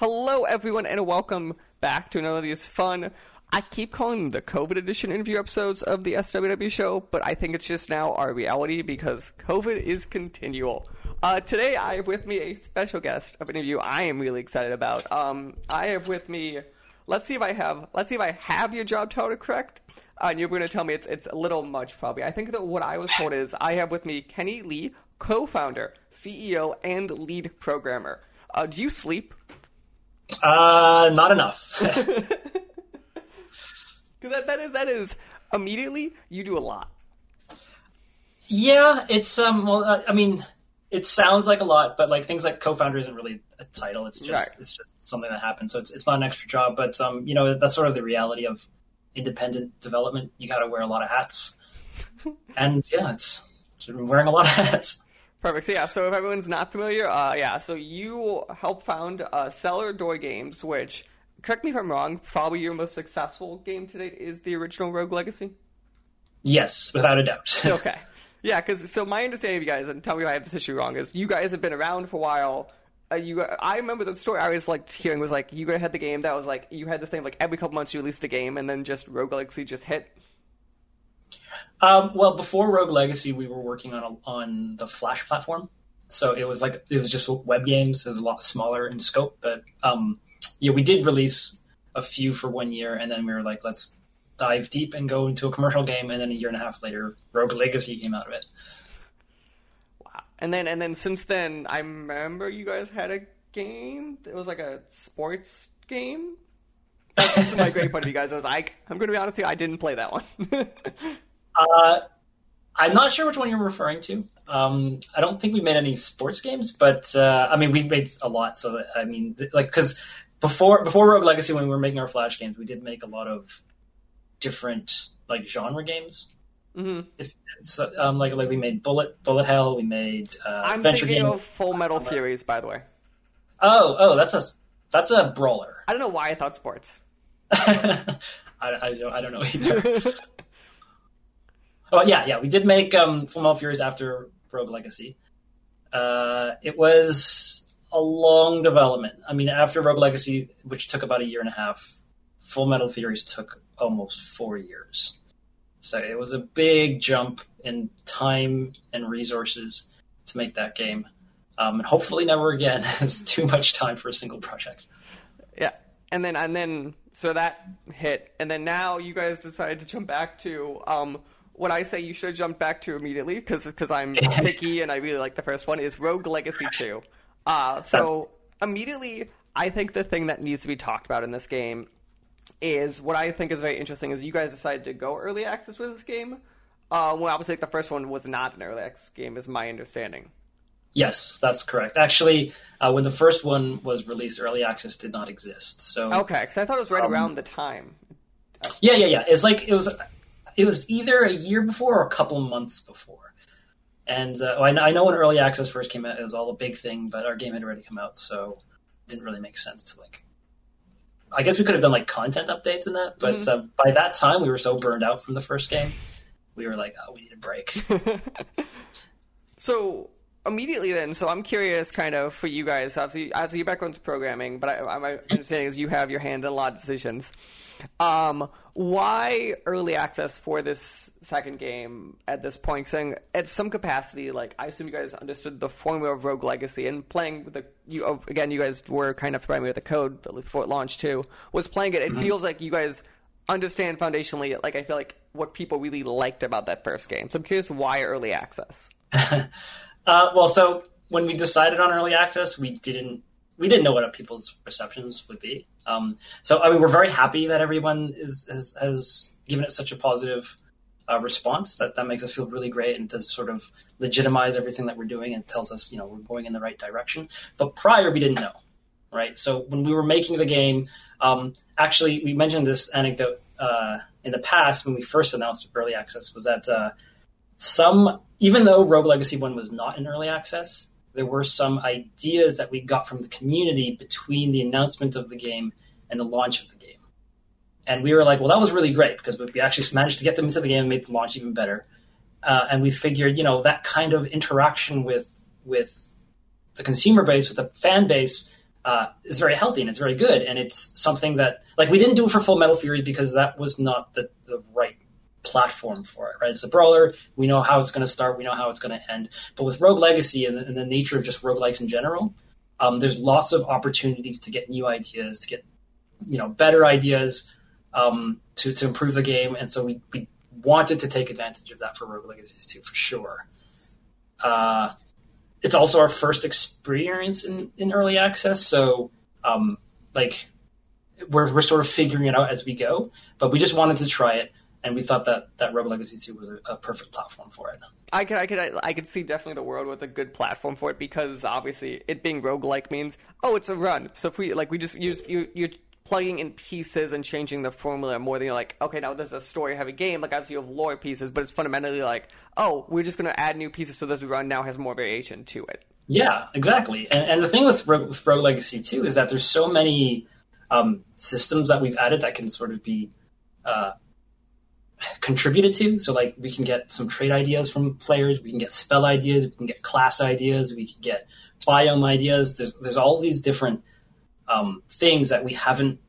Hello, everyone, and welcome back to another of these fun. I keep calling them the COVID edition interview episodes of the SWW show, but I think it's just now our reality because COVID is continual. Uh, today, I have with me a special guest of an interview I am really excited about. Um, I have with me. Let's see if I have. Let's see if I have your job title correct. Uh, and you're going to tell me it's it's a little much, probably. I think that what I was told is I have with me Kenny Lee, co-founder, CEO, and lead programmer. Uh, do you sleep? Uh, not enough. Because that, that is that is immediately you do a lot. yeah, it's um. Well, uh, I mean, it sounds like a lot, but like things like co-founder isn't really a title. It's just Right. it's just something that happens. So it's it's not an extra job, but um, you know, that's sort of the reality of independent development. You got to wear a lot of hats, and yeah, it's I'm wearing a lot of hats. Perfect. So yeah, so if everyone's not familiar, uh, yeah, so you helped found uh, Cellar Door Games, which, correct me if I'm wrong, probably your most successful game to date is the original Rogue Legacy. Yes, without a doubt. Okay. Yeah, because so my understanding of you guys, and tell me if I have this issue wrong, is you guys have been around for a while. Uh, you, I remember the story I was like hearing was like you had the game that was like you had this thing like every couple months you released a game, and then just Rogue Legacy just hit. Um, well, before Rogue Legacy, we were working on a, on the Flash platform, so it was like it was just web games. It was a lot smaller in scope, but um, yeah, we did release a few for one year, and then we were like, let's dive deep and go into a commercial game. And then a year and a half later, Rogue Legacy came out of it. And then and then since then, I remember you guys had a game. It was like a sports game. That's my great point of you guys. I was like, I'm going to be honest with you, I didn't play that one. Uh, I'm not sure which one you're referring to. Um, I don't think we made any sports games, but uh, I mean, we made a lot. So I mean, like, because before before Rogue Legacy, when we were making our Flash games, we did make a lot of different like genre games. Hmm If it's, um, like like we made Bullet Bullet Hell, we made uh, I'm adventure thinking game. of Full Metal Furies, by the way. Oh oh, that's a that's a brawler. I don't know why I thought sports. I, I don't I don't know either. oh yeah yeah, we did make um, Full Metal Furies after Rogue Legacy. Uh, it was a long development. I mean, after Rogue Legacy, which took about a year and a half, Full Metal Furies took almost four years. So it was a big jump in time and resources to make that game. Um, and hopefully never again. it's too much time for a single project. Yeah, and then and then so that hit, and then now you guys decided to jump back to um what I say you should have jumped back to immediately because because I'm picky and I really like the first one is Rogue Legacy Two. Uh, so immediately I think the thing that needs to be talked about in this game is what I think is very interesting is you guys decided to go early access with this game. Uh, well, obviously, like, the first one was not an early access game, is my understanding. Yes, that's correct. Actually, uh, when the first one was released, early access did not exist. So Okay, because I thought it was right Um, around the time. yeah, yeah, yeah. It's like it was. It was either a year before or a couple months before. And uh, I, know, I know when early access first came out, it was all a big thing, but our game had already come out, so it didn't really make sense to like. I guess we could have done like content updates in that, but uh, by that time we were so burned out from the first game, we were like, oh, we need a break. So immediately then, so I'm curious, kind of for you guys. Obviously, obviously your background's programming, but I, my understanding is you have your hand in a lot of decisions. Um, why early access for this second game at this point? Saying at some capacity, like I assume you guys understood the formula of Rogue Legacy and playing with the you oh, again. You guys were kind of familiar with the code before it launched too. Was playing it. It feels like you guys understand foundationally. Like I feel like what people really liked about that first game. So I'm curious why early access. Uh, well, so when we decided on early access, we didn't we didn't know what people's receptions would be. Um, so I mean, we're very happy that everyone is has, has given it such a positive uh, response. That that makes us feel really great and does sort of legitimize everything that we're doing and tells us you know we're going in the right direction. But prior, we didn't know, right? So when we were making the game, um, actually, we mentioned this anecdote uh, in the past when we first announced early access was that. Uh, some even though Rogue Legacy One was not in early access, there were some ideas that we got from the community between the announcement of the game and the launch of the game. And we were like, well, that was really great because we actually managed to get them into the game and made the launch even better. uh, and we figured, you know, that kind of interaction with with the consumer base, with the fan base, uh, is very healthy and it's very good. And it's something that, like, we didn't do it for Full Metal Fury because that was not the, the right platform for it, right? It's a brawler. We know how it's going to start. We know how it's going to end. But with Rogue Legacy and, and the nature of just roguelikes in general, um, there's lots of opportunities to get new ideas, to get, you know, better ideas um, to, to improve the game. And so we, we wanted to take advantage of that for Rogue Legacy 2 for sure. Uh, it's also our first experience in, in early access, so um, like we're we're sort of figuring it out as we go. But we just wanted to try it, and we thought that that Rogue Legacy 2 was a, a perfect platform for it. I could, I could, I could see definitely the world was a good platform for it because obviously it being roguelike means oh it's a run. So if we like we just use you you plugging in pieces and changing the formula more than you're like, okay, now this is a story heavy game. Like obviously you have lore pieces, but it's fundamentally like, oh, we're just going to add new pieces so this run now has more variation to it. Yeah, exactly. And, and the thing with, with Rogue Legacy 2 is that there's so many um, systems that we've added that can sort of be uh, contributed to. So like we can get some trait ideas from players, we can get spell ideas, we can get class ideas, we can get biome ideas. There's there's all these different um, things that we haven't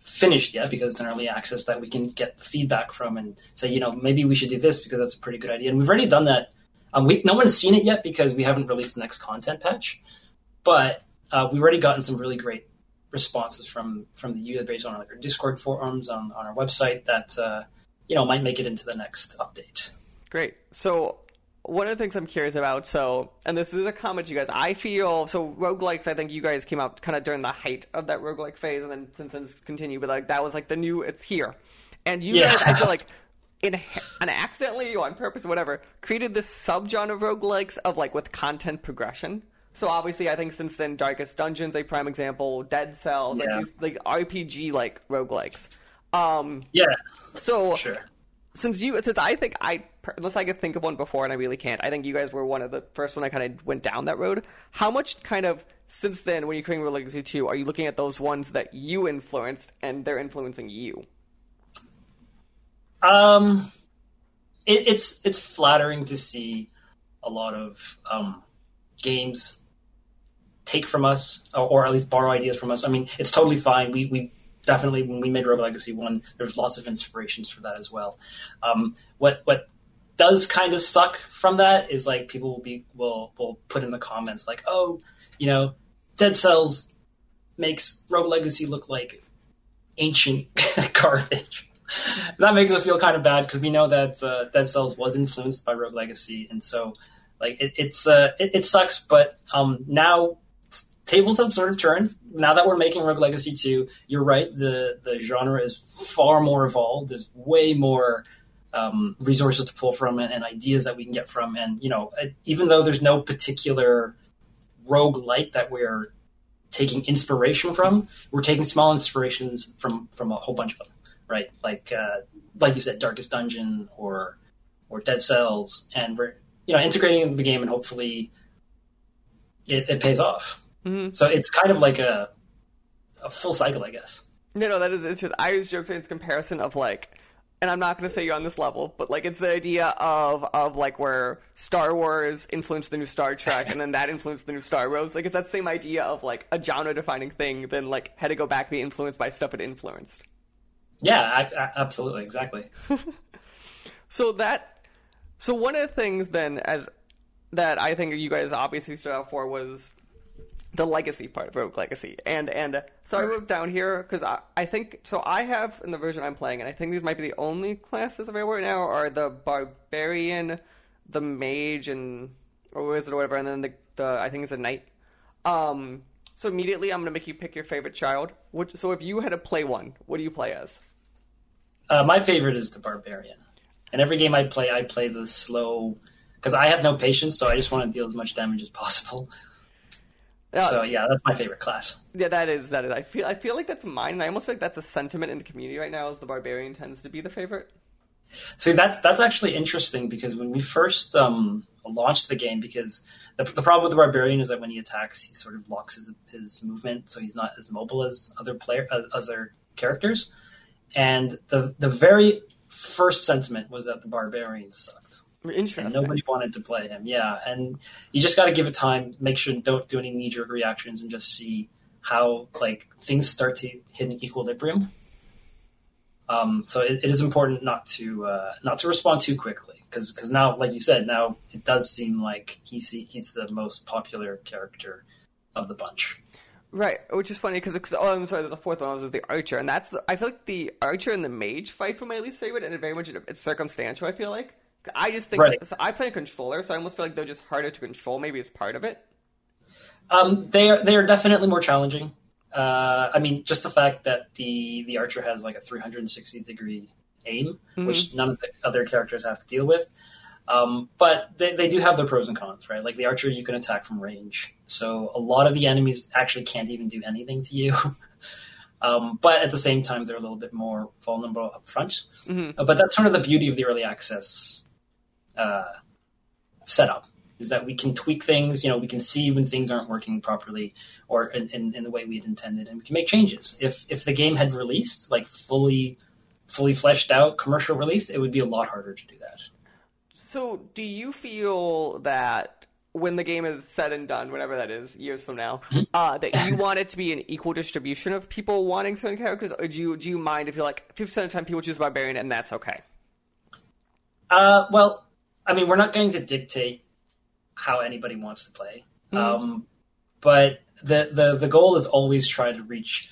finished yet because it's an early access that we can get feedback from and say, you know, maybe we should do this because that's a pretty good idea. And we've already done that. Um, we, no one's seen it yet because we haven't released the next content patch, but uh, we've already gotten some really great responses from from the user base on our Discord forums on, on our website that uh, you know might make it into the next update. Great. So one of the things I'm curious about, so, and this is a comment you guys, I feel, so roguelikes, I think you guys came out kind of during the height of that roguelike phase, and then since then it's continued, but like, that was like the new, it's here. And you yeah. guys, I feel like, in, and accidentally or on purpose or whatever, created this subgenre of roguelikes of like with content progression. So obviously, I think since then, Darkest Dungeons, a prime example, Dead Cells, yeah. like these like RPG like roguelikes. Um, yeah. So sure since you since I think I unless I could think of one before and I really can't. I think you guys were one of the first one I kind of went down that road. How much kind of since then when you're creating Legacy 2 are you looking at those ones that you influenced and they're influencing you? Um it, it's it's flattering to see a lot of um, games take from us or, or, at least borrow ideas from us. I mean, it's totally fine. We we definitely when we made Rogue Legacy one, there's lots of inspirations for that as well. Um, what what does kind of suck from that is like people will be will will put in the comments like, oh, you know, Dead Cells makes Rogue Legacy look like ancient garbage. that makes us feel kind of bad because we know that uh, Dead Cells was influenced by Rogue Legacy, and so like it, it's uh, it, it, sucks. But um, now tables have sort of turned. Now that we're making Rogue Legacy 2, you're right. The the genre is far more evolved. There's way more um, resources to pull from and, and, ideas that we can get from. And you know, even though there's no particular roguelite that we're taking inspiration from, we're taking small inspirations from from a whole bunch of them. Right, like uh, like you said, Darkest Dungeon or or Dead Cells, and we're you know integrating into the game, and hopefully it, it pays off. Mm-hmm. So it's kind of like a a full cycle, I guess. No, no, that is it's just I always joke saying it's comparison of like and I'm not going to say you're on this level, but like it's the idea of of like where Star Wars influenced the new Star Trek, and then that influenced the new Star Wars. Like it's that same idea of like a genre defining thing, then like had to go back be influenced by stuff it influenced. Yeah, I, I, absolutely, exactly. so that, so one of the things then as that I think you guys obviously stood out for was the legacy part of Rogue Legacy. And and so I wrote down here because I, I think so. I have in the version I'm playing, and I think these might be the only classes available right now are the barbarian, the mage, and or wizard or whatever, and then the the I think it's a knight. Um. So immediately I'm gonna make you pick your favorite child. Which, so if you had to play one, what do you play as? Uh, my favorite is the barbarian. And every game I play, I play the slow because I have no patience, so I just want to deal as much damage as possible. Yeah. So yeah, that's my favorite class. Yeah, that is that is. I feel I feel like that's mine, and I almost feel like that's a sentiment in the community right now. Is the barbarian tends to be the favorite. See, that's that's actually interesting because when we first um, launched the game, because the, the, problem with the barbarian is that when he attacks, he sort of blocks his his movement, so he's not as mobile as other player as other characters. And the the very first sentiment was that the barbarian sucked. Interesting. And nobody wanted to play him. Yeah, and you just got to give it time. Make sure don't do any knee jerk reactions, and just see how like things start to hit an equilibrium. Um, so it, it is important not to uh, not to respond too quickly because because now, like you said, now it does seem like he's he's the most popular character of the bunch. Right, which is funny because oh, I'm sorry. There's a fourth one. Was the archer, and that's the, I feel like the archer and the mage fight for my least favorite, and it very much it's circumstantial. I feel like I just think Right. so, so I play a controller, so I almost feel like they're just harder to control. Maybe as part of it. Um, they are they are definitely more challenging. Uh, I mean, just the fact that the the archer has like a 360 degree aim, which none of the other characters have to deal with. Um, but they, they do have their pros and cons, right? Like the archer, you can attack from range, so a lot of the enemies actually can't even do anything to you. um, but at the same time, they're a little bit more vulnerable up front. Uh, but that's sort of the beauty of the early access uh, setup is that we can tweak things. You know, we can see when things aren't working properly or in, in, in the way we had intended, and we can make changes. If if the game had released like fully fully fleshed out commercial release, it would be a lot harder to do that. So, do you feel that when the game is said and done, whatever that is, years from now, uh, that you want it to be an equal distribution of people wanting certain characters, or do you do you mind if you're like fifty percent of the time people choose barbarian and that's okay? Uh, well, I mean, we're not going to dictate how anybody wants to play, um, but the, the the goal is always try to reach.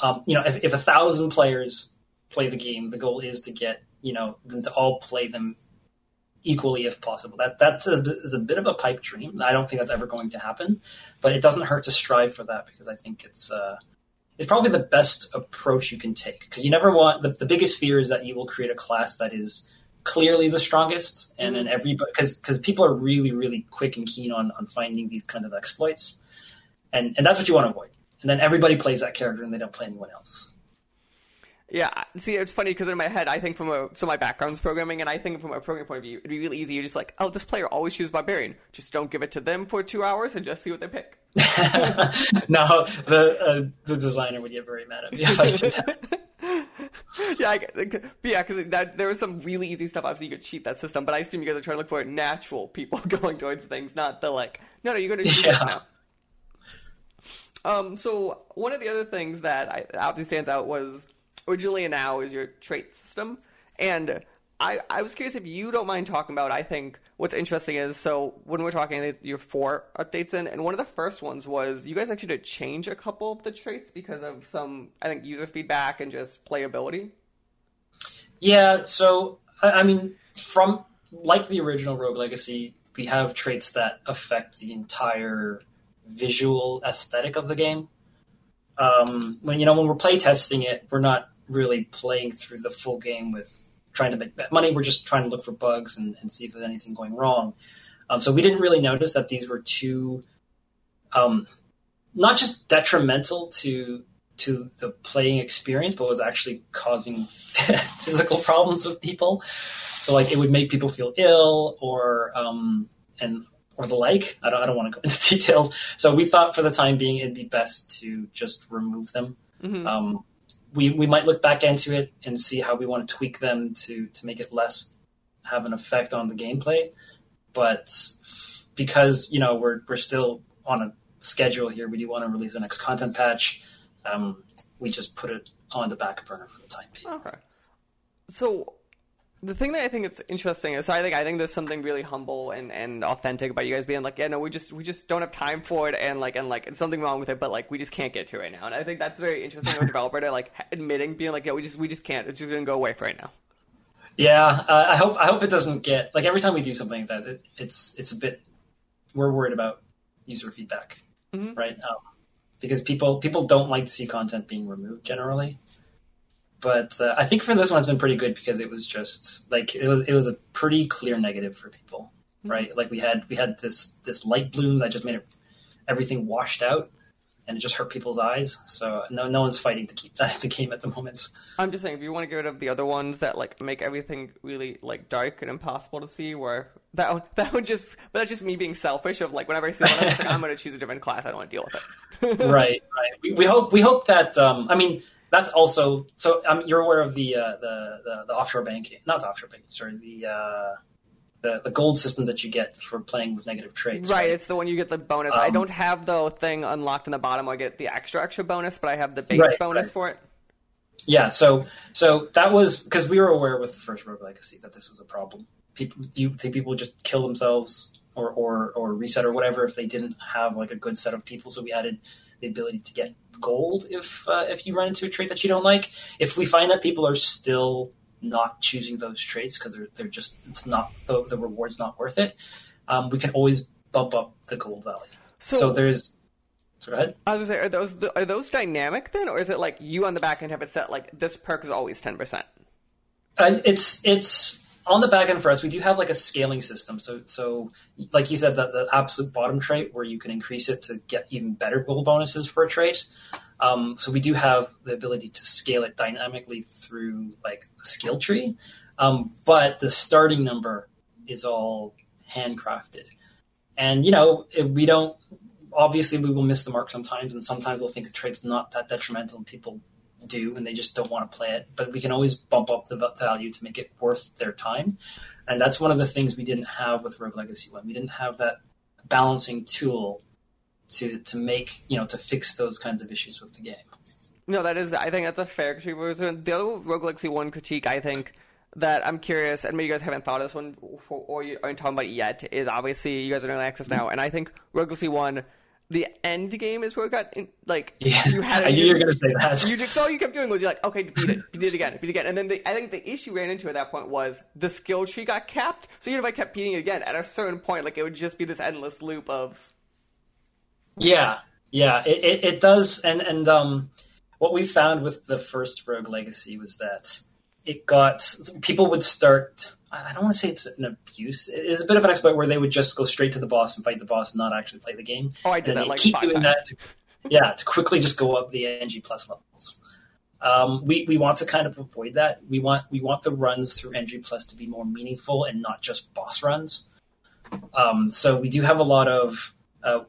Um, you know, if, if a thousand players play the game, the goal is to get you know them to all play them equally if possible. That that's a, is a bit of a pipe dream. I don't think that's ever going to happen, but it doesn't hurt to strive for that because I think it's uh, it's probably the best approach you can take because you never want the, the biggest fear is that you will create a class that is clearly the strongest and then mm-hmm. everybody because because people are really really quick and keen on on finding these kind of exploits. And and that's what you want to avoid. And then everybody plays that character and they don't play anyone else Yeah, see, it's funny because in my head, I think from a so my background's programming, and I think from a programming point of view, it'd be really easy. You're just like, oh, this player always chooses barbarian. Just don't give it to them for two hours and just see what they pick. no the uh, the designer would get very mad at me if I did that. yeah, I, but yeah, because there was some really easy stuff. Obviously, you could cheat that system, but I assume you guys are trying to look for natural people going towards things, not the like, no, no, you're going to do this now. Um, so one of the other things that I, obviously stands out was originally and now is your trait system, and I, I was curious if you don't mind talking about. I think what's interesting is so when we're talking, your four updates in, and one of the first ones was you guys actually did change a couple of the traits because of some I think user feedback and just playability. Yeah, so I, mean, from like the original Rogue Legacy, we have traits that affect the entire visual aesthetic of the game. Um, when you know when we're play testing it, we're not really playing through the full game with trying to make money. We're just trying to look for bugs and, and see if there's anything going wrong. Um, so we didn't really notice that these were too, um, not just detrimental to to the playing experience, but was actually causing physical problems with people. So like it would make people feel ill or um, and or the like. I don't I don't want to go into details. So we thought for the time being it'd be best to just remove them. Um, we we might look back into it and see how we want to tweak them to to make it less have an effect on the gameplay. But because you know we're we're still on a schedule here, we do want to release the next content patch. Um, we just put it on the back burner for the time being. Okay. So the thing that I think is interesting is I think I think there's something really humble and, and authentic about you guys being like, yeah, no, we just we just don't have time for it and like and like it's something wrong with it, but like we just can't get to it right now. And I think that's very interesting for a developer to like admitting being like, yeah, we just we just can't. It's just gonna go away for right now. Yeah, uh, I hope I hope it doesn't get like every time we do something like that, it, it's it's a bit we're worried about user feedback, right? Um, because people people don't like to see content being removed generally. But uh, I think for this one, it's been pretty good because it was just like it was it was a pretty clear negative for people, right? Like we had we had this this light bloom that just made it, everything washed out, and it just hurt people's eyes. So no no one's fighting to keep that in the game at the moment. I'm just saying, if you want to get rid of the other ones that like make everything really like dark and impossible to see, where that would, that would just, but that's just me being selfish. Of like, whenever I see one, I'm, like, I'm going to choose a different class. I don't want to deal with it. right, right. We, we hope we hope that. Um, I mean, that's also so. Um, you're aware of the uh, the, the the offshore banking, not the offshore banking. Sorry, the uh, the, the gold system that you get for playing with negative trades. Right, it's the one you get the bonus. I don't have the thing unlocked in the bottom. I get the extra extra bonus, but I have the base Right, bonus right. for it. Yeah, so so that was because we were aware with the first Rogue Legacy that this was a problem. People, you think people would just kill themselves or, or or reset or whatever if they didn't have like a good set of people. So we added the ability to get gold if uh, if you run into a trait that you don't like. If we find that people are still not choosing those traits because they're they're just it's not the the reward's not worth it, um, we can always bump up the gold value. So, So, there's. So go ahead. I was gonna say, are those are those dynamic then, or is it like you on the back end have it set like this perk is always ten percent? Uh, it's it's on the back end for us. We do have like a scaling system. So so like you said, the, the absolute bottom trait where you can increase it to get even better gold bonuses for a trait. Um, so we do have the ability to scale it dynamically through like a skill tree, um, but the starting number is all handcrafted. And you know we don't. Obviously, we will miss the mark sometimes, and sometimes we'll think the trait's not that detrimental, and people do, and they just don't want to play it. But we can always bump up the value to make it worth their time, and that's one of the things we didn't have with Rogue Legacy One. We didn't have that balancing tool to to make you know to fix those kinds of issues with the game. No, that is. I think that's a fair critique. The other Rogue Legacy one critique, I think that I'm curious, and maybe you guys haven't thought of this one, for, or you aren't talking about it yet. Is obviously you guys are in early access now, and I think Rogue Legacy one, the end game is where it got in, like Yeah, you had. I knew you were going to say that. You just all you kept doing was you're like, okay, beat it, beat it again, beat it again, and then the, I think the issue ran into at that point was the skill tree got capped. So even if I kept beating it again, at a certain point, like it would just be this endless loop of Yeah, yeah, it, it, it does. And and um, what we found with the first Rogue Legacy was that it got people would start. I don't want to say it's an abuse. It is a bit of an exploit where they would just go straight to the boss and fight the boss, and not actually play the game. Oh, I did and that, like, keep five doing times. that. To, yeah, to quickly just go up the NG plus levels. Um, we we want to kind of avoid that. We want we want the runs through NG plus to be more meaningful and not just boss runs. Um, so we do have a lot of. Uh,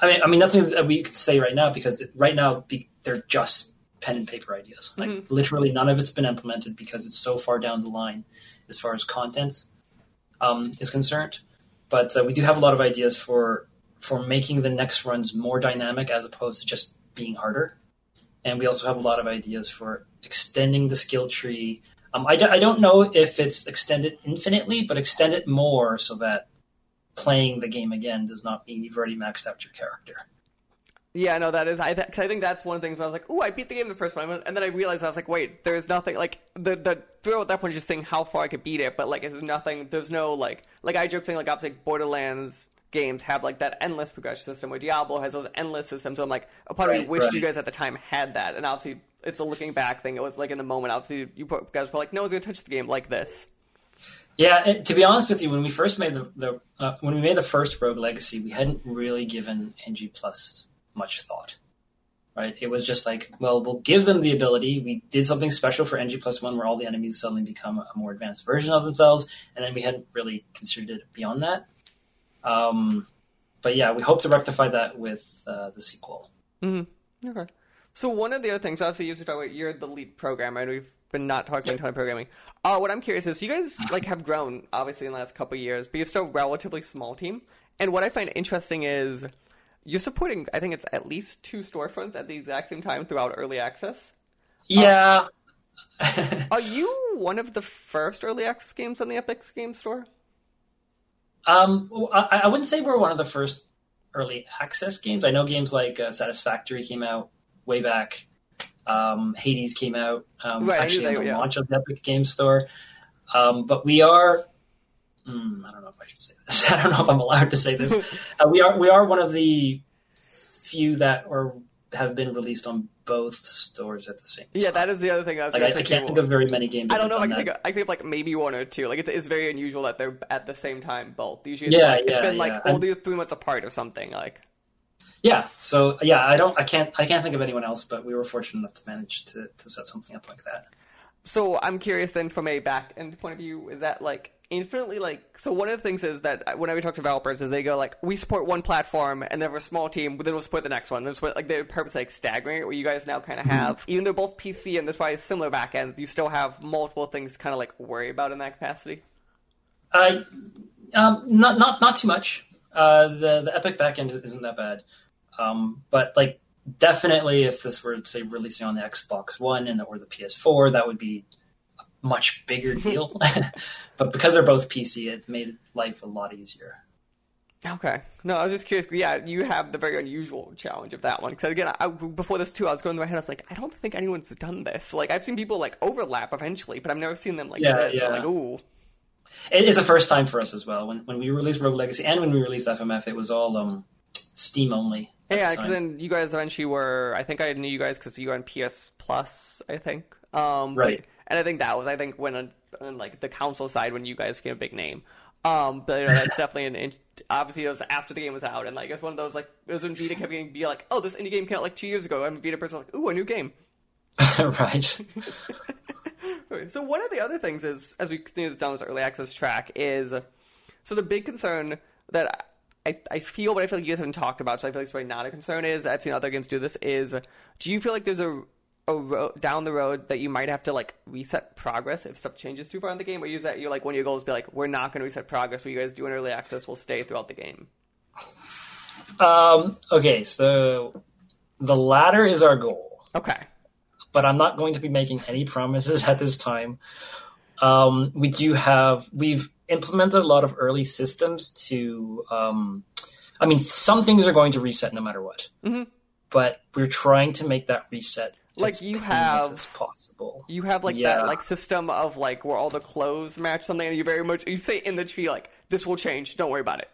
I mean, I mean, nothing that we could say right now because right now be, they're just pen and paper ideas. Like literally, none of it's been implemented because it's so far down the line as far as content um, is concerned. But uh, we do have a lot of ideas for for making the next runs more dynamic as opposed to just being harder. And we also have a lot of ideas for extending the skill tree. Um, I, d- I don't know if it's extended infinitely, but extend it more so that playing the game again does not mean you've already maxed out your character. Yeah, no, that is. I, th- I think that's one of the things where I was like, "Ooh, I beat the game the first one," and then I realized I was like, "Wait, there's nothing like the the thrill at that point is just thinking how far I could beat it, but like there's nothing. There's no like like I joke saying like obviously Borderlands games have like that endless progression system where Diablo has those endless systems. So I'm like, a part of me Right, wished you guys at the time had that, and obviously it's a looking back thing. It was like in the moment, obviously you guys were like, "No one's gonna touch the game like this." Yeah, to be honest with you, when we first made the, the uh, when we made the first Rogue Legacy, we hadn't really given NG Plus much thought. Right? It was just like, well, we'll give them the ability. We did something special for NG Plus One, where all the enemies suddenly become a more advanced version of themselves, and then we hadn't really considered it beyond that. Um, but yeah, we hope to rectify that with uh, the sequel. Mm-hmm. Okay. So one of the other things, obviously, you talk about you're the lead programmer, and we've been not talking a ton of programming. Uh, what I'm curious is, you guys like have grown obviously in the last couple of years, but you're still a relatively small team. And what I find interesting is you're supporting, I think it's at least two storefronts at the exact same time throughout early access. Yeah. Are you one of the first early access games on the Epic Game Store? Um, I, I wouldn't say we're one of the first early access games. I know games like uh, Satisfactory came out way back. Um, Hades came out um, Right, actually at the yeah. launch of the Epic Game Store. Um, but we are. Hmm, I don't know if I should say this. I don't know if I'm allowed to say this. uh, we are we are one of the few that are have been released on both stores at the same time. Yeah, that is the other thing I was like I, I can't think of very many games. I don't know I can think. Of, I think of like maybe one or two. Like it's, it's very unusual that they're at the same time both. Usually, it's Yeah, like, it's yeah, been like yeah. all I'm- these three months apart or something. Like Yeah. So yeah, I don't, I can't, I can't think of anyone else, but we were fortunate enough to manage to, to set something up like that. So I'm curious then, from a back end point of view, is that like infinitely like? So one of the things is that whenever we talk to developers, is they go like, we support one platform, and then we're a small team, but then we'll support the next one. Then we'll support, like they're purposely like staggering it, where you guys now kind of have, even though both PC and there's probably similar backends you still have multiple things kind of like worry about in that capacity. Uh, Um, not not not too much. Uh, the the Epic backend isn't that bad, um, but like definitely if this were say releasing on the Xbox One and or the PS4, that would be a much bigger deal. but because they're both PC, it made life a lot easier. Okay. No, I was just curious. Yeah, you have the very unusual challenge of that one. Because again, I, before this too, I was going through my head. I was like, I don't think anyone's done this. Like, I've seen people like overlap eventually, but I've never seen them like Yeah, this. yeah. I'm like, ooh. It is a first time for us as well. When when we released Rogue Legacy and when we released FMF, it was all um, Steam only. Yeah, the because time. then you guys eventually were. I think I knew you guys because you were on PS Plus. I think. Um, but- Right. And I think that was. I think when on, on like the council side when you guys became a big name. Um, but you know, that's definitely an. in- Obviously, it was after the game was out, and like it's one of those like it was when Vita kept getting be like, oh, this indie game came out like two years ago. I'm Vita person was like, ooh, a new game. right. So one of the other things is, as we continue down this early access track, is so the big concern that I, I feel, but I feel like you guys haven't talked about, so I feel like it's probably not a concern. Is I've seen other games do this. Is do you feel like there's a a road down the road that you might have to like reset progress if stuff changes too far in the game, or use that you're like one of your goals be like we're not going to reset progress. What you guys do in early access will stay throughout the game. Um, okay, so the latter is our goal. Okay. but I'm not going to be making any promises at this time. Um, we do have we've implemented a lot of early systems to. Um, I mean, some things are going to reset no matter what, Mhm. but we're trying to make that reset Like you have- possible. You have like Yeah. that like system of like where all the clothes match something, and you very much you say in the tree like this will change. Don't worry about it.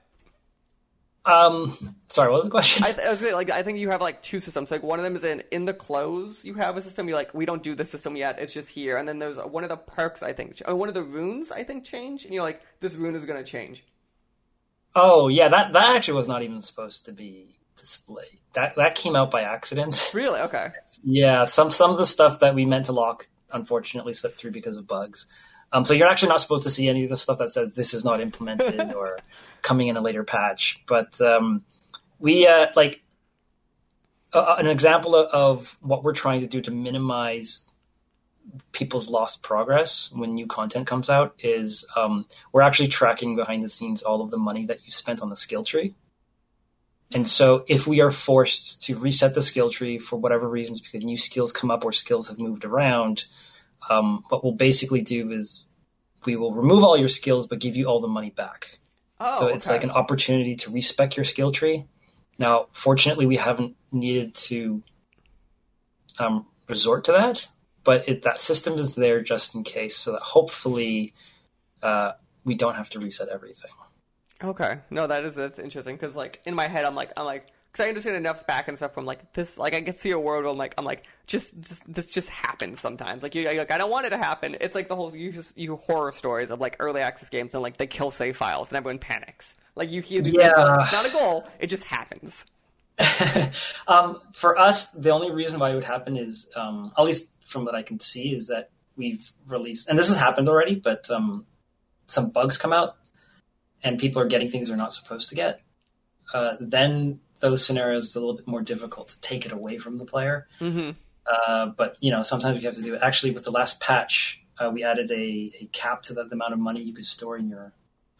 Um, sorry, what was the question? I, th- I was saying, like I think you have like two systems. Like one of them is in in the clothes. You have a system. You like we don't do the system yet. It's just here. And then there's one of the perks. I think or one of the runes. I think change. And you're like this rune is gonna change. oh yeah, that that actually was not even supposed to be displayed. That that came out by accident. Really? Okay. Yeah, some some of the stuff that we meant to lock unfortunately slipped through because of bugs. Um, so you're actually not supposed to see any of the stuff that says this is not implemented or coming in a later patch. But um, we uh, like uh, an example of, of what we're trying to do to minimize people's lost progress when new content comes out is um, we're actually tracking behind the scenes all of the money that you spent on the skill tree. And so if we are forced to reset the skill tree for whatever reasons because new skills come up or skills have moved around, um, what we'll basically do is we will remove all your skills but give you all the money back. Oh, so it's okay. like an opportunity to respec your skill tree. Now, fortunately, we haven't needed to um, resort to that, but it, that system is there just in case, so that hopefully uh, we don't have to reset everything. Okay, no, that is that's interesting because like in my head, I'm like I'm like because I understand enough back and stuff from like this. Like I can see a world where I'm like I'm like just, just this just happens sometimes. Like you like I don't want it to happen. It's like the whole you just you horror stories of like early access games and like they kill save files and everyone panics. Like you hear these things, like, Yeah. it's not a goal. It just happens. um, for us, the only reason why it would happen is, um, at least from what I can see, is that we've released, and this has happened already, but um, some bugs come out and people are getting things they're not supposed to get. Uh, then those scenarios it's a little bit more difficult to take it away from the player. Mm-hmm. Uh, but you know, sometimes we have to do it. Actually, with the last patch, uh, we added a, a cap to the, the amount of money you could store in your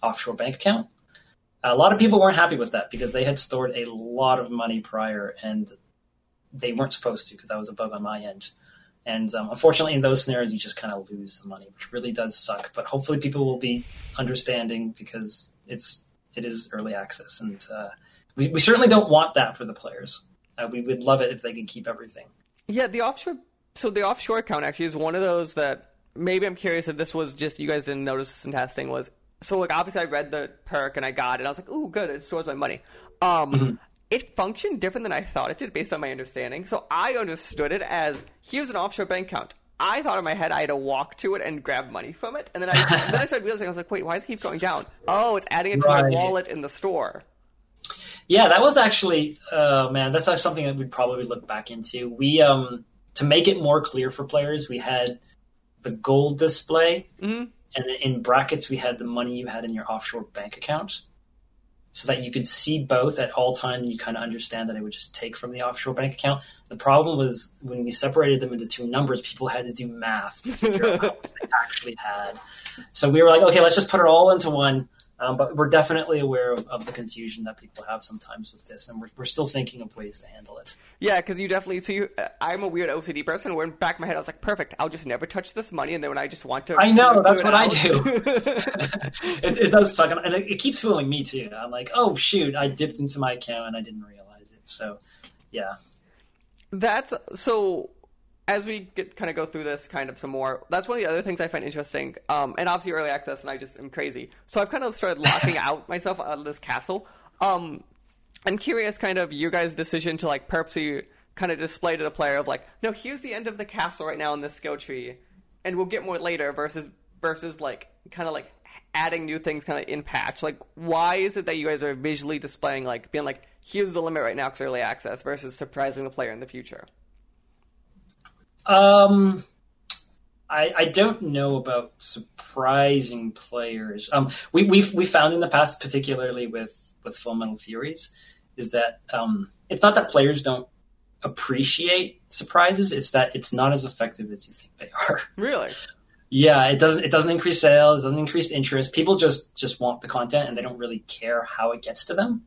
offshore bank account. A lot of people weren't happy with that because they had stored a lot of money prior and they weren't supposed to because that was a bug on my end. And um, unfortunately, in those scenarios, you just kind of lose the money, which really does suck. But hopefully, people will be understanding because it's it is early access, and uh, we, we certainly don't want that for the players. Uh, we would love it if they could keep everything. Yeah, the offshore. So the offshore account actually is one of those that maybe I'm curious if this was just you guys didn't notice this in testing was. So like obviously I read the perk and I got it. I was like, "Ooh, good! It stores my money." Um, it functioned different than I thought it did based on my understanding. So I understood it as here's an offshore bank account. I thought in my head I had to walk to it and grab money from it, and then I then I started realizing I was like, "Wait, why does it keep going down?" Oh, it's adding it to my wallet in the store. Yeah, that was actually, uh, man, that's actually something that we'd probably look back into. We, um, to make it more clear for players, we had the gold display, Mhm. and in brackets we had the money you had in your offshore bank account, so that you could see both at all times. You kind of understand that it would just take from the offshore bank account. The problem was when we separated them into two numbers, people had to do math to figure out how much they actually had. So we were like, okay, let's just put it all into one. Um, but we're definitely aware of, of, the confusion that people have sometimes with this, and we're, we're still thinking of ways to handle it. Yeah, because you definitely. So you, uh, I'm a weird OCD person. Where in back of my head, I was like, perfect. I'll just never touch this money, and then when I just want to, I know that's what out. I do. it, it, does suck, and it, it keeps fooling me too. I'm like, oh shoot, I dipped into my account and I didn't realize it. So, yeah. That's so as we get kind of go through this kind of some more, that's one of the other things I find interesting. Um, and obviously early access, and I just am crazy. So I've kind of started locking out myself out of this castle. Um, I'm curious, kind of your guys' decision to like purposely kind of display to the player of like, no, here's the end of the castle right now in this skill tree, and we'll get more later. Versus versus like kind of like adding new things kind of in patch. Like, why is it that you guys are visually displaying like being like, here's the limit right now because early access versus surprising the player in the future? Um, I, I don't know about surprising players. Um, we we've we found in the past, particularly with with Full Metal Furies, is that um, it's not that players don't appreciate surprises; it's that it's not as effective as you think they are. Really? Yeah, it doesn't. It doesn't increase sales. It doesn't increase interest. People just just want the content, and they don't really care how it gets to them.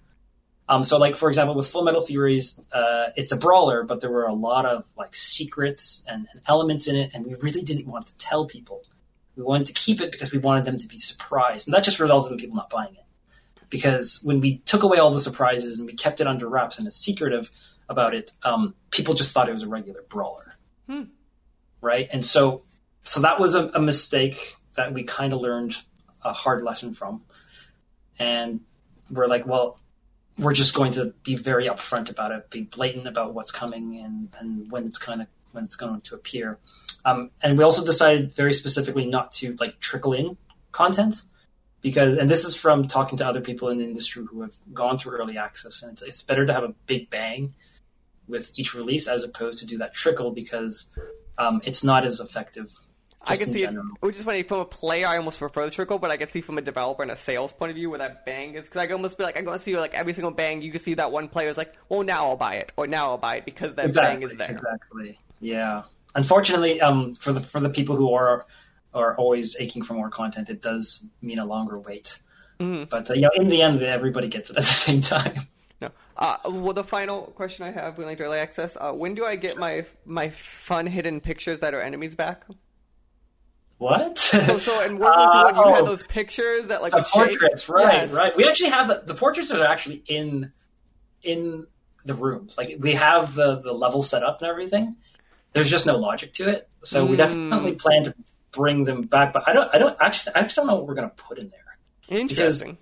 Um, so, like for example, with Full Metal Furies, uh, it's a brawler, but there were a lot of like secrets and, and, elements in it, and we really didn't want to tell people. We wanted to keep it because we wanted them to be surprised, and that just resulted in people not buying it. Because when we took away all the surprises and we kept it under wraps and a secretive about it, um, people just thought it was a regular brawler, hmm. right? And so, so that was a, a mistake that we kind of learned a hard lesson from, and we're like, well, we're just going to be very upfront about it, be blatant about what's coming and, and when it's kind of when it's going to appear. Um, and we also decided very specifically not to like trickle in content because, and this is from talking to other people in the industry who have gone through early access, and it's, it's better to have a big bang with each release as opposed to do that trickle because um, it's not as effective I can see general. it, which is funny. From a player, I almost prefer the trickle, but I can see from a developer and a sales point of view where that bang is. Because I can almost be like, I'm going to see like every single bang. You can see that one player is like, well, now I'll buy it, or now I'll buy it because that exactly, bang is there. Exactly. Yeah. Unfortunately, um, for the for the people who are are always aching for more content, it does mean a longer wait. Mm-hmm. But uh, you know, in the end, everybody gets it at the same time. No. Uh, well, the final question I have with early access: uh, When do I get my my fun hidden pictures that are enemies back? What? So, so and what was uh, when you oh, had those pictures that like the portraits, shake? right? Yes. Right. We actually have the, the portraits are actually in in the rooms. Like we have the the level set up and everything. There's just no logic to it, so mm. we definitely hmm. plan to bring them back. But I don't. I don't actually. I actually don't know what we're gonna put in there. Interesting.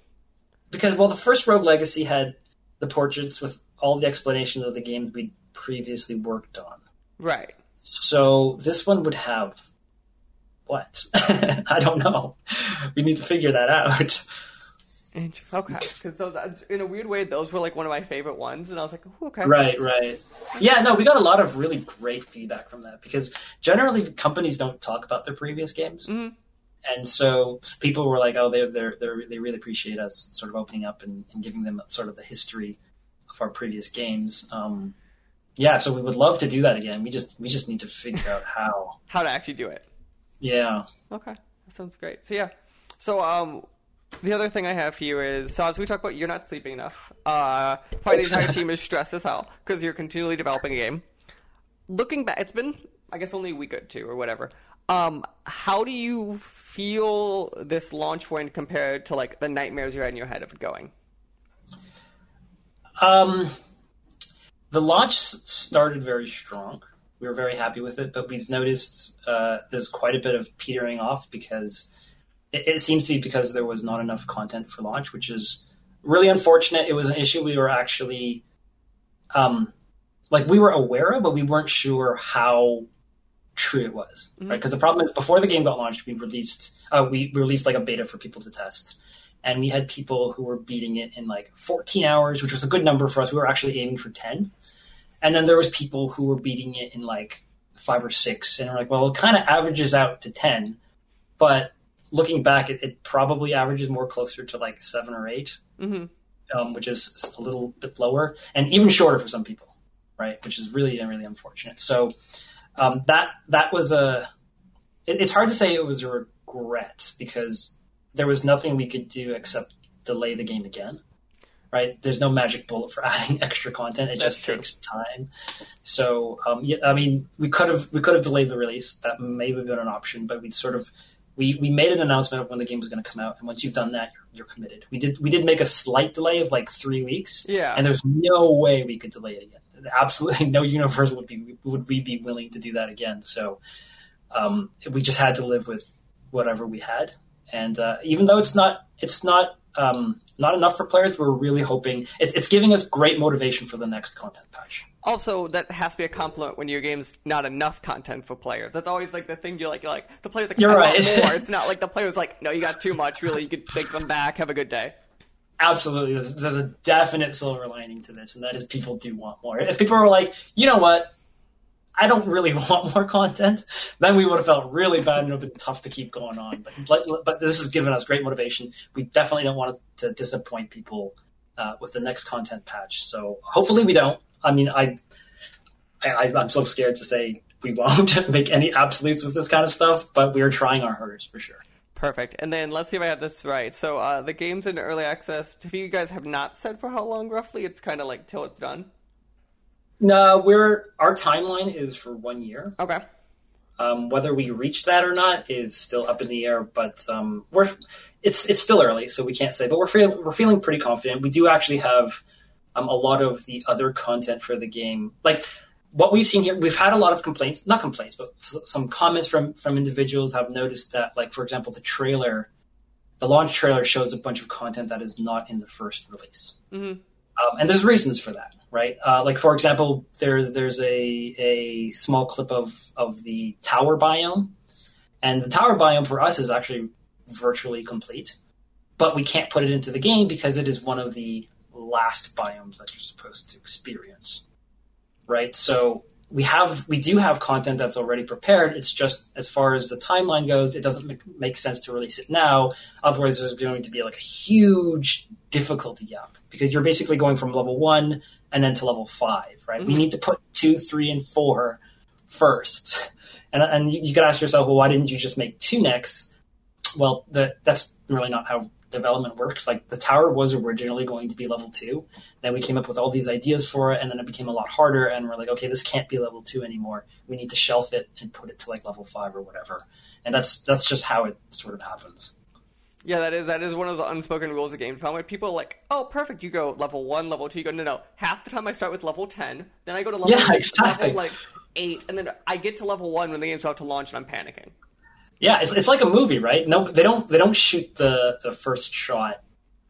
Because, because well, the first Rogue Legacy had the portraits with all the explanations of the games we'd previously worked on. Right. So this one would have what? I don't know. We need to figure that out. Okay, because those, in a weird way, those were like one of my favorite ones, and I was like, okay. Right, right. Yeah, no, we got a lot of really great feedback from that because generally companies don't talk about their previous games, mm-hmm. and so people were like, oh, they they they really appreciate us sort of opening up and, and, giving them sort of the history of our previous games. Um, yeah, so we would love to do that again. We just we just need to figure out how how to actually do it. Yeah. Okay, that sounds great. So yeah, so um, the other thing I have here is so as we talk about you're not sleeping enough. Uh, probably the entire team is stressed as hell because you're continually developing a game. Looking back, it's been I guess only a week or two or whatever. Um, how do you feel this launch went compared to like the nightmares you had in your head of it going? Um, the launch started very strong we were very happy with it, but we've noticed uh, there's quite a bit of petering off because it, it, seems to be because there was not enough content for launch, which is really unfortunate. It was an issue we were actually, um, like we were aware of, but we weren't sure how true it was, mm-hmm. right? Because the problem is before the game got launched, we released uh, we released like a beta for people to test. And we had people who were beating it in like 14 hours, which was a good number for us. We were actually aiming for 10 and then there was people who were beating it in like five or six, and we're like, well, it kind of averages out to ten, but looking back, it, it, probably averages more closer to like seven or 8 mm-hmm. um, which is a little bit lower, and even shorter for some people, right? Which is really really unfortunate. So um, that that was a. It, it's hard to say it was a regret because there was nothing we could do except delay the game again. Right? There's no magic bullet for adding extra content. It That's just true. takes time. So, um, yeah, I mean, we could have we could have delayed the release. That may have been an option, but we sort of we, we made an announcement of when the game was going to come out, and once you've done that, you're, you're committed. We did we did make a slight delay of like three weeks, Yeah. and there's no way we could delay it again. Absolutely no universe would be would we be willing to do that again. So um, we just had to live with whatever we had, and uh, even though it's not it's not um, not enough for players, we're really hoping it's, it's giving us great motivation for the next content patch. Also, that has to be a compliment when your game's not enough content for players. That's always like the thing you're like, you're like the player's like, You're right. want more. It's not like the player's like, no, you got too much. Really, you could take some back. Have a good day. Absolutely, there's, there's a definite silver lining to this, and that is people do want more. If people are like, you know what, I don't really want more content, then we would have felt really bad and it would have been tough to keep going on. But but, this has given us great motivation. We definitely don't want to disappoint people uh, with the next content patch. So hopefully we don't. I mean, I, I I'm so scared to say we won't make any absolutes with this kind of stuff, but we are trying our hardest for sure. Perfect. And then let's see if I have this right. So uh, the game's in early access. If you guys have not said for how long roughly, it's kind of like till it's done. No, we're our timeline is for one year. Okay. Um, whether we reach that or not is still up in the air, but um, we're it's it's still early, so we can't say. But we're feeling we're feeling pretty confident. We do actually have um, a lot of the other content for the game, like what we've seen here. We've had a lot of complaints, not complaints, but some comments from from individuals have noticed that, like for example, the trailer, the launch trailer shows a bunch of content that is not in the first release. hmm Um, and there's reasons for that, right? Uh, like for example, there's there's a a small clip of of the tower biome, and the tower biome for us is actually virtually complete, but we can't put it into the game because it is one of the last biomes that you're supposed to experience, right? So we have we do have content that's already prepared. It's just as far as the timeline goes, it doesn't make, make sense to release it now. Otherwise, there's going to be like a huge difficulty gap because you're basically going from level one and then to level five, right? We Mhm. need to put two, three, and four first. And, and you, you could ask yourself, well, why didn't you just make two next? Well, the, that's really not how development works. Like the tower was originally going to be level two. Then we came up with all these ideas for it, and then it became a lot harder. And we're like, okay, this can't be level two anymore. We need to shelf it and put it to like level five or whatever. And that's that's just how it sort of happens. Yeah, that is that is one of the unspoken rules of game development. People are like, oh, perfect. You go level one, level two. You go, no, no. Half the time I start with level ten, then I go to level, Yeah, exactly. level like eight, and then I get to level one when the game's about to launch, and I'm panicking. Yeah, it's, it's like a movie, right? No, they don't they don't shoot the the first shot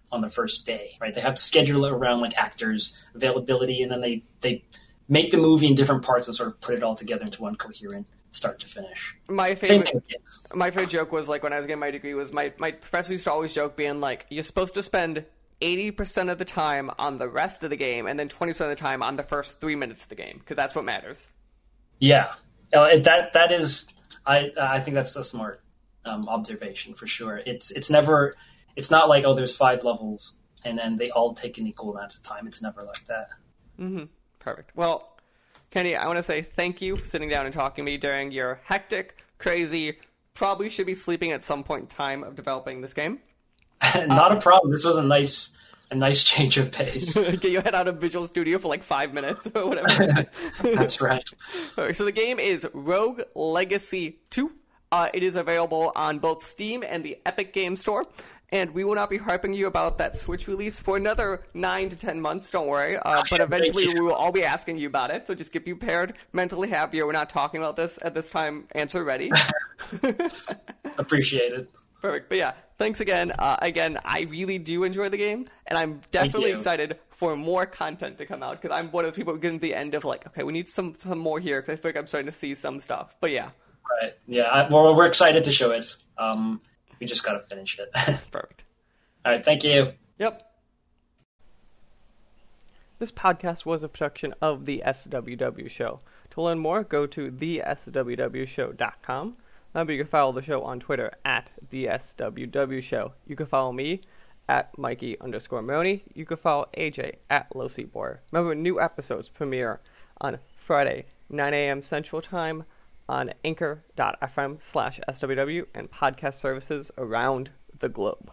on the first day, right? They have to schedule it around like actors availability, and then they they make the movie in different parts and sort of put it all together into one coherent start to finish. My Same favorite, thing with my favorite joke was like when I was getting my degree was my my professor used to always joke being like, you're supposed to spend. 80% of the time on the rest of the game, and then 20% of the time on the first three minutes of the game, because that's what matters. Yeah, Uh, that that is. I I think that's a smart um, observation for sure. It's it's never. It's not like oh, there's five levels and then they all take an equal amount of time. It's never like that. Mm-hmm. Perfect. Well, Kenny, I want to say thank you for sitting down and talking to me during your hectic, crazy, probably should be sleeping at some point in time of developing this game. not a problem. This was a nice a nice change of pace. Get your head out of Visual Studio for like five minutes or whatever. That's right. So the game is Rogue Legacy 2. Uh, it is available on both Steam and the Epic Game Store. And we will not be harping you about that Switch release for another nine to ten months. Don't worry. Uh, but eventually, we will all be asking you about it. So just get prepared, mentally happier. We're not talking about this at this time. Answer ready. Appreciated. Perfect. But yeah, thanks again. Uh, again, I really do enjoy the game, and I'm definitely excited for more content to come out because I'm one of the people getting to the end of like, okay, we need some some more here because I feel like I'm starting to see some stuff. But yeah, Right. Yeah. I, well, we're excited to show it. Um, we just got to finish it. perfect. All right. Thank you. Yep. This podcast was a production of the SWW Show. To learn more, go to theswwshow.com. Remember, you can follow the show on Twitter at the SWW Show. You can follow me at Mikey underscore Morrone. You can follow AJ at Low Boy. Remember, new episodes premiere on Friday, 9 a.m. Central Time on anchor.fm slash SWW and podcast services around the globe.